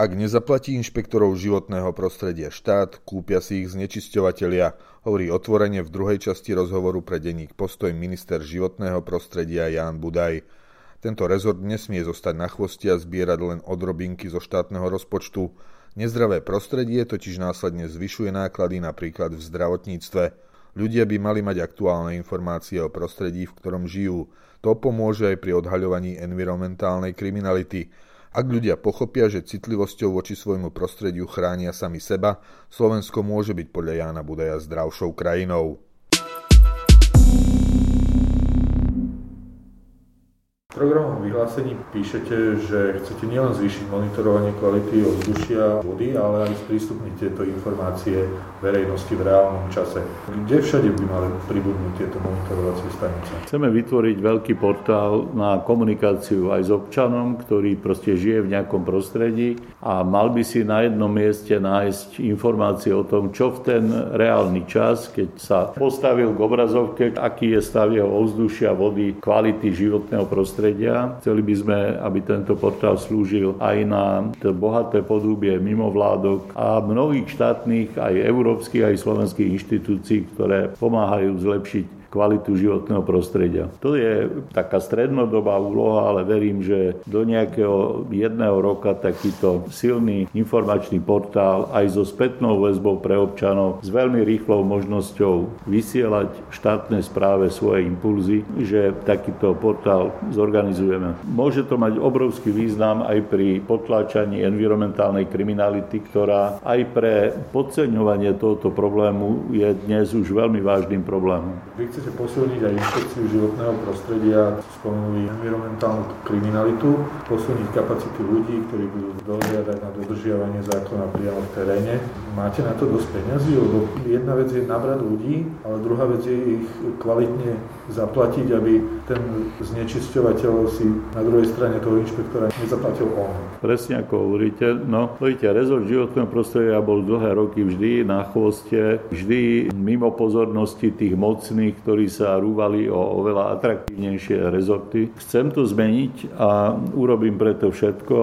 Ak nezaplatí inšpektorov životného prostredia štát, kúpia si ich znečisťovateľia, hovorí otvorene v druhej časti rozhovoru pre denník Postoj minister životného prostredia Ján Budaj. Tento rezort nesmie zostať na chvoste a zbierať len odrobinky zo štátneho rozpočtu. Nezdravé prostredie totiž následne zvyšuje náklady napríklad v zdravotníctve. Ľudia by mali mať aktuálne informácie o prostredí, v ktorom žijú. To pomôže aj pri odhaľovaní environmentálnej kriminality. Ak ľudia pochopia, že citlivosťou voči svojmu prostrediu chránia sami seba, Slovensko môže byť podľa Jána Budaja zdravšou krajinou. programovom vyhlásení píšete, že chcete nielen zvýšiť monitorovanie kvality ovzdušia vody, ale aj sprístupniť tieto informácie verejnosti v reálnom čase. Kde všade by mali pribudnúť tieto monitorovacie stanice? Chceme vytvoriť veľký portál na komunikáciu aj s občanom, ktorý proste žije v nejakom prostredí a mal by si na jednom mieste nájsť informácie o tom, čo v ten reálny čas, keď sa postavil k obrazovke, aký je stav jeho ovzdušia, vody, kvality životného prostredia. Chceli by sme, aby tento portál slúžil aj na bohaté podúbie mimovládok a mnohých štátnych, aj európskych, aj slovenských inštitúcií, ktoré pomáhajú zlepšiť kvalitu životného prostredia. To je taká strednodobá úloha, ale verím, že do nejakého jedného roka takýto silný informačný portál aj so spätnou väzbou pre občanov s veľmi rýchlou možnosťou vysielať štátne správe svoje impulzy, že takýto portál zorganizujeme. Môže to mať obrovský význam aj pri potláčaní environmentálnej kriminality, ktorá aj pre podceňovanie tohoto problému je dnes už veľmi vážnym problémom. Vy chcete posilniť aj inšpekciu životného prostredia, spomenuli environmentálnu kriminalitu, posilniť kapacity ľudí, ktorí budú dohľadať na dodržiavanie zákona priamo v teréne. Máte na to dosť peniazy? Lebo jedna vec je nabrať ľudí, ale druhá vec je ich kvalitne zaplatiť, aby ten znečisťovateľ si na druhej strane toho inšpektora nezaplatil on. Presne ako hovoríte. No, vidíte, rezort životného prostredia bol dlhé roky vždy na chvoste, vždy mimo pozornosti tých mocných, ktorí sa rúvali o oveľa atraktívnejšie rezorty. Chcem to zmeniť a urobím preto všetko.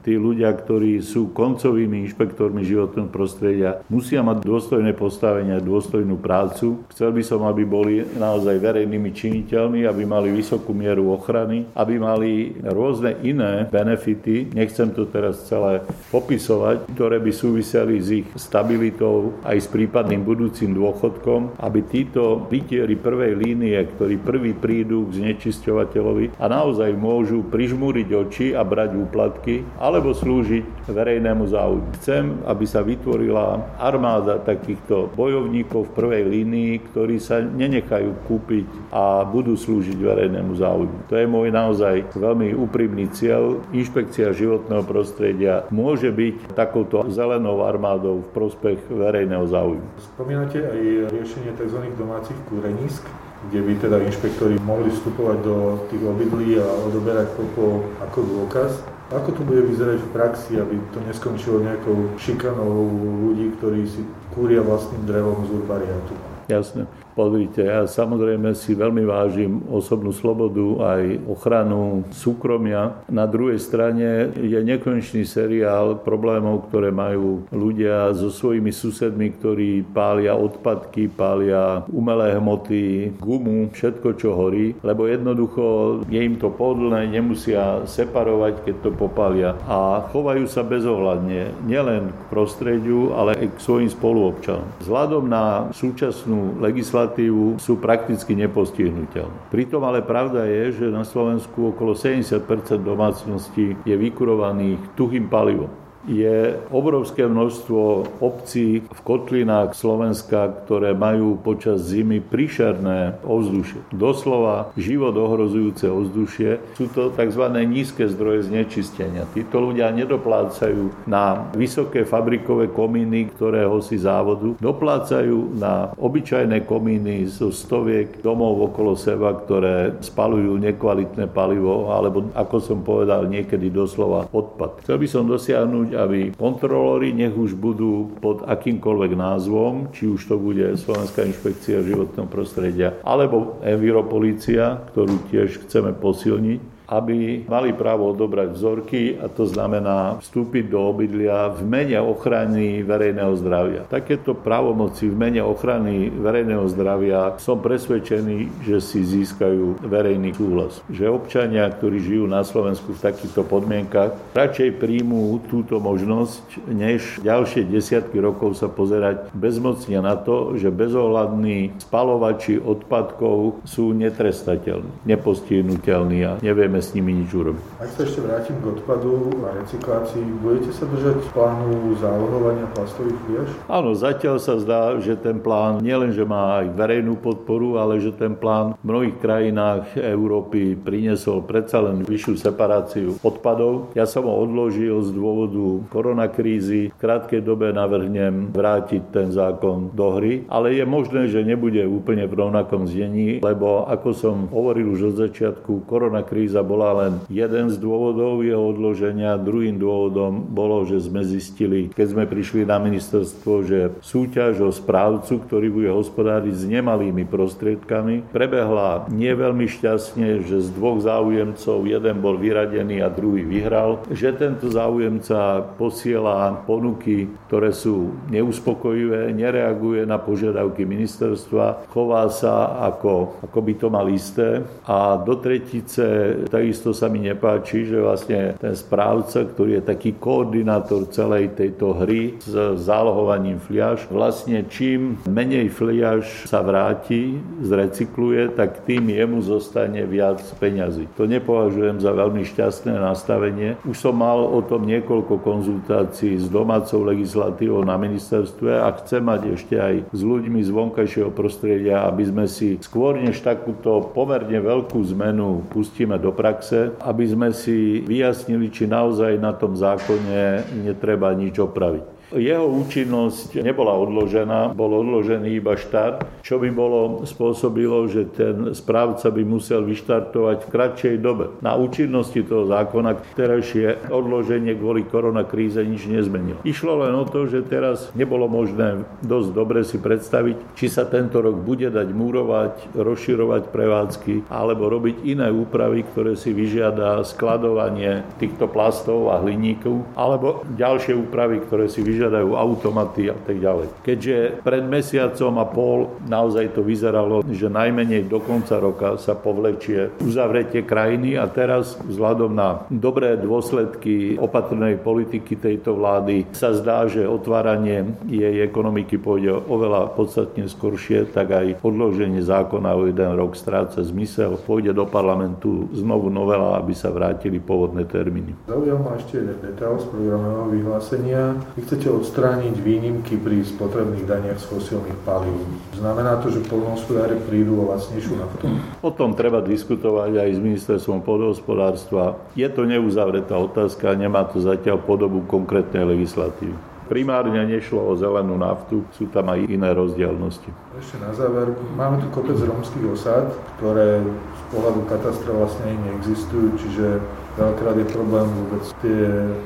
Tí ľudia, ktorí sú koncovými inšpektormi životného prostredia, musia mať dôstojné postavenie, dôstojnú prácu. Chcel by som, aby boli naozaj verejnými činiteľmi, aby mali vysokú mieru ochrany, aby mali rôzne iné benefity, nechcem to teraz celé popisovať, ktoré by súviseli s ich stabilitou aj s prípadným budúcim dôchodkom, aby títo bytieri prvej línie, ktorí prvý prídu k znečisťovateľovi a naozaj môžu prižmúriť oči a brať úplatky alebo slúžiť verejnému záujmu. Chcem, aby sa vytvorila armáda takýchto bojovníkov v prvej línii, ktorí sa nenechajú kúpiť a budú slúžiť verejnému záujmu. To je môj naozaj veľmi úprimný cieľ. Inšpekcia životného prostredia môže byť takouto zelenou armádou v prospech verejného záujmu. Spomínate aj riešenie tzv. domácich kúrenísk kde by teda inšpektori mohli vstupovať do tých obydlí a odoberať popol ako dôkaz. Ako to bude vyzerať v praxi, aby to neskončilo nejakou šikanou ľudí, ktorí si kúria vlastným drevom z urbariátu? Jasne. Pozrite, ja samozrejme si veľmi vážim osobnú slobodu aj ochranu súkromia. Na druhej strane je nekonečný seriál problémov, ktoré majú ľudia so svojimi susedmi, ktorí pália odpadky, pália umelé hmoty, gumu, všetko, čo horí, lebo jednoducho je im to podlné, nemusia separovať, keď to popália a chovajú sa bezohľadne nielen k prostrediu, ale aj k svojim spoluobčanom. Vzhľadom na súčasnú legislatívu legislatívu sú prakticky nepostihnutelné. Pritom ale pravda je, že na Slovensku okolo 70% domácností je vykurovaných tuhým palivom je obrovské množstvo obcí v kotlinách Slovenska, ktoré majú počas zimy príšerné ovzdušie. Doslova život ohrozujúce ovzdušie. Sú to tzv. nízke zdroje znečistenia. Títo ľudia nedoplácajú na vysoké fabrikové komíny, ktorého si závodu. Doplácajú na obyčajné komíny zo stoviek domov okolo seba, ktoré spalujú nekvalitné palivo, alebo ako som povedal, niekedy doslova odpad. Chcel by som dosiahnuť aby kontrolóri, nech už budú pod akýmkoľvek názvom, či už to bude Slovenská inšpekcia životného prostredia, alebo Enviropolícia, ktorú tiež chceme posilniť, aby mali právo odobrať vzorky a to znamená vstúpiť do obydlia v mene ochrany verejného zdravia. Takéto právomoci v mene ochrany verejného zdravia som presvedčený, že si získajú verejný súhlas. Že občania, ktorí žijú na Slovensku v takýchto podmienkach, radšej príjmú túto možnosť, než ďalšie desiatky rokov sa pozerať bezmocne na to, že bezohľadní spalovači odpadkov sú netrestateľní, nepostihnutelní a nevieme s nimi nič urobiť. Ak sa ešte vrátim k odpadu a recyklácii, budete sa držať plánu zálohovania plastových fliaž? Áno, zatiaľ sa zdá, že ten plán nielenže má aj verejnú podporu, ale že ten plán v mnohých krajinách Európy priniesol predsa len vyššiu separáciu odpadov. Ja som ho odložil z dôvodu koronakrízy. V krátkej dobe navrhnem vrátiť ten zákon do hry, ale je možné, že nebude úplne v rovnakom znení, lebo ako som hovoril už od začiatku, koronakríza bola len jeden z dôvodov jeho odloženia. Druhým dôvodom bolo, že sme zistili, keď sme prišli na ministerstvo, že súťaž o správcu, ktorý bude hospodáriť s nemalými prostriedkami, prebehla nie veľmi šťastne, že z dvoch záujemcov jeden bol vyradený a druhý vyhral, že tento záujemca posiela ponuky, ktoré sú neuspokojivé, nereaguje na požiadavky ministerstva, chová sa ako, ako by to mal isté a do tretice takisto sa mi nepáči, že vlastne ten správca, ktorý je taký koordinátor celej tejto hry s zálohovaním fliaž, vlastne čím menej fliaž sa vráti, zrecykluje, tak tým jemu zostane viac peňazí. To nepovažujem za veľmi šťastné nastavenie. Už som mal o tom niekoľko konzultácií s domácou legislatívou na ministerstve a chcem mať ešte aj s ľuďmi z vonkajšieho prostredia, aby sme si skôr než takúto pomerne veľkú zmenu pustíme do praxe, aby sme si vyjasnili, či naozaj na tom zákone netreba nič opraviť. Jeho účinnosť nebola odložená, bol odložený iba štart, čo by bolo spôsobilo, že ten správca by musel vyštartovať v kratšej dobe. Na účinnosti toho zákona, terajšie odloženie kvôli koronakríze nič nezmenilo. Išlo len o to, že teraz nebolo možné dosť dobre si predstaviť, či sa tento rok bude dať múrovať, rozširovať prevádzky alebo robiť iné úpravy, ktoré si vyžiada skladovanie týchto plastov a hliníkov, alebo ďalšie úpravy, ktoré si vyžiada vyžiadajú automaty a tak ďalej. Keďže pred mesiacom a pol naozaj to vyzeralo, že najmenej do konca roka sa povlečie uzavretie krajiny a teraz vzhľadom na dobré dôsledky opatrnej politiky tejto vlády sa zdá, že otváranie jej ekonomiky pôjde oveľa podstatne skoršie, tak aj odloženie zákona o jeden rok stráca zmysel. Pôjde do parlamentu znovu novela, aby sa vrátili pôvodné termíny. Zaujal ma ešte jeden detail z programového vyhlásenia. Vy chcete odstrániť výnimky pri spotrebných daniach z fosílnych palív. Znamená to, že polnohospodári prídu o lacnejšiu naftu? O tom treba diskutovať aj s ministerstvom podhospodárstva. Je to neuzavretá otázka, nemá to zatiaľ podobu konkrétnej legislatívy. Primárne nešlo o zelenú naftu, sú tam aj iné rozdielnosti. Ešte na záver, máme tu kopec rómskych osád, ktoré z pohľadu katastra vlastne neexistujú, čiže veľakrát je problém vôbec tie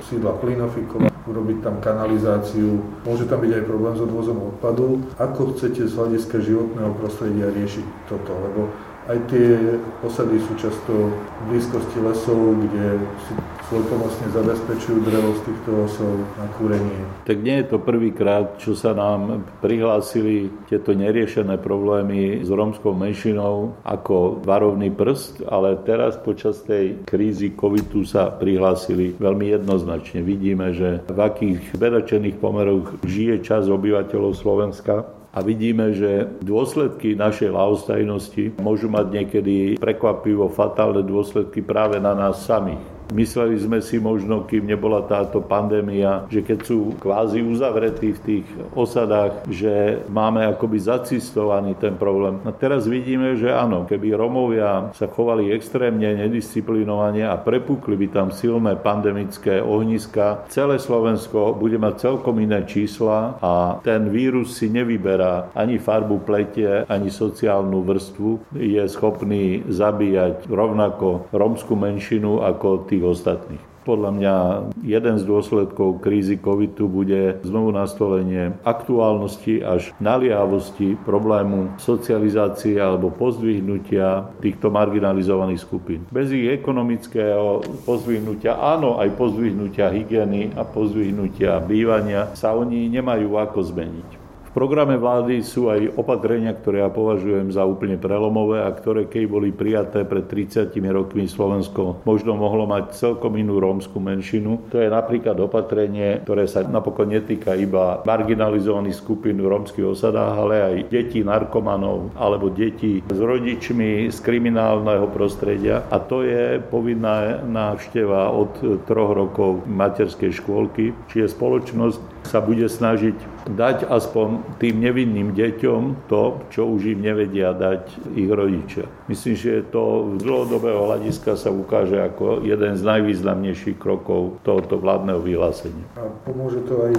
sídla plynofikovať urobiť tam kanalizáciu. Môže tam byť aj problém s odvozom odpadu. Ako chcete z hľadiska životného prostredia riešiť toto? Lebo aj tie osady sú často v blízkosti lesov, kde si svojpomocne zabezpečujú drevo z týchto osov na kúrenie. Tak nie je to prvýkrát, čo sa nám prihlásili tieto neriešené problémy s romskou menšinou ako varovný prst, ale teraz počas tej krízy covidu sa prihlásili veľmi jednoznačne. Vidíme, že v akých bedačených pomeroch žije čas obyvateľov Slovenska a vidíme, že dôsledky našej lahostajnosti môžu mať niekedy prekvapivo fatálne dôsledky práve na nás samých. Mysleli sme si možno, kým nebola táto pandémia, že keď sú kvázi uzavretí v tých osadách, že máme akoby zacistovaný ten problém. A teraz vidíme, že áno, keby Romovia sa chovali extrémne nedisciplinovane a prepukli by tam silné pandemické ohniska, celé Slovensko bude mať celkom iné čísla a ten vírus si nevyberá ani farbu pletie, ani sociálnu vrstvu. Je schopný zabíjať rovnako romskú menšinu ako tých ostatných. Podľa mňa jeden z dôsledkov krízy covidu bude znovu nastolenie aktuálnosti až naliehavosti problému socializácie alebo pozdvihnutia týchto marginalizovaných skupín. Bez ich ekonomického pozdvihnutia, áno, aj pozdvihnutia hygieny a pozdvihnutia bývania sa oni nemajú ako zmeniť programe vlády sú aj opatrenia, ktoré ja považujem za úplne prelomové a ktoré keď boli prijaté pred 30 rokmi Slovensko možno mohlo mať celkom inú rómsku menšinu. To je napríklad opatrenie, ktoré sa napokon netýka iba marginalizovaných skupín v rómskych osadách, ale aj detí narkomanov alebo detí s rodičmi z kriminálneho prostredia. A to je povinná návšteva od troch rokov materskej škôlky, čiže spoločnosť sa bude snažiť dať aspoň tým nevinným deťom to, čo už im nevedia dať ich rodičia. Myslím, že to z dlhodobého hľadiska sa ukáže ako jeden z najvýznamnejších krokov tohoto vládneho vyhlásenia. A pomôže to aj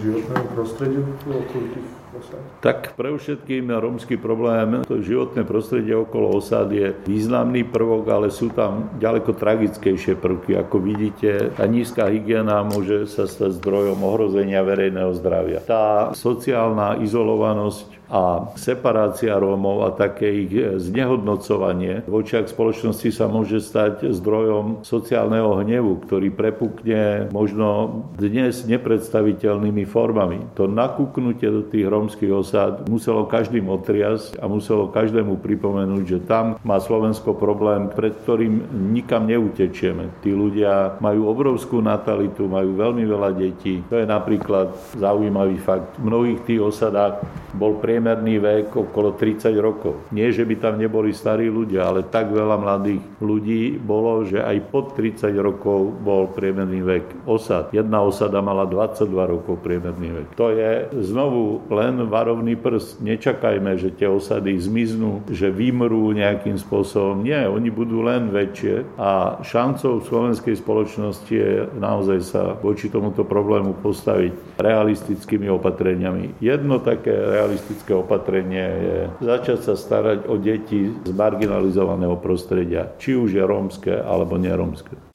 životnému prostrediu tak pre všetkým rómsky problém, to životné prostredie okolo osád je významný prvok, ale sú tam ďaleko tragickejšie prvky. Ako vidíte, tá nízka hygiena môže sa stať zdrojom ohrozenia verejného zdravia. Tá sociálna izolovanosť a separácia Rómov a také ich znehodnocovanie v očiach spoločnosti sa môže stať zdrojom sociálneho hnevu, ktorý prepukne možno dnes nepredstaviteľnými formami. To nakúknutie do tých rómskych osád muselo každým otriasť a muselo každému pripomenúť, že tam má Slovensko problém, pred ktorým nikam neutečieme. Tí ľudia majú obrovskú natalitu, majú veľmi veľa detí. To je napríklad zaujímavý fakt. V mnohých tých osadách bol priemerný vek okolo 30 rokov. Nie, že by tam neboli starí ľudia, ale tak veľa mladých ľudí bolo, že aj pod 30 rokov bol priemerný vek osad. Jedna osada mala 22 rokov priemerný vek. To je znovu len varovný prst. Nečakajme, že tie osady zmiznú, že vymrú nejakým spôsobom. Nie, oni budú len väčšie a šancou slovenskej spoločnosti je naozaj sa voči tomuto problému postaviť realistickými opatreniami. Jedno také realistické opatrenie je začať sa starať o deti z marginalizovaného prostredia, či už je rómske alebo nerómske.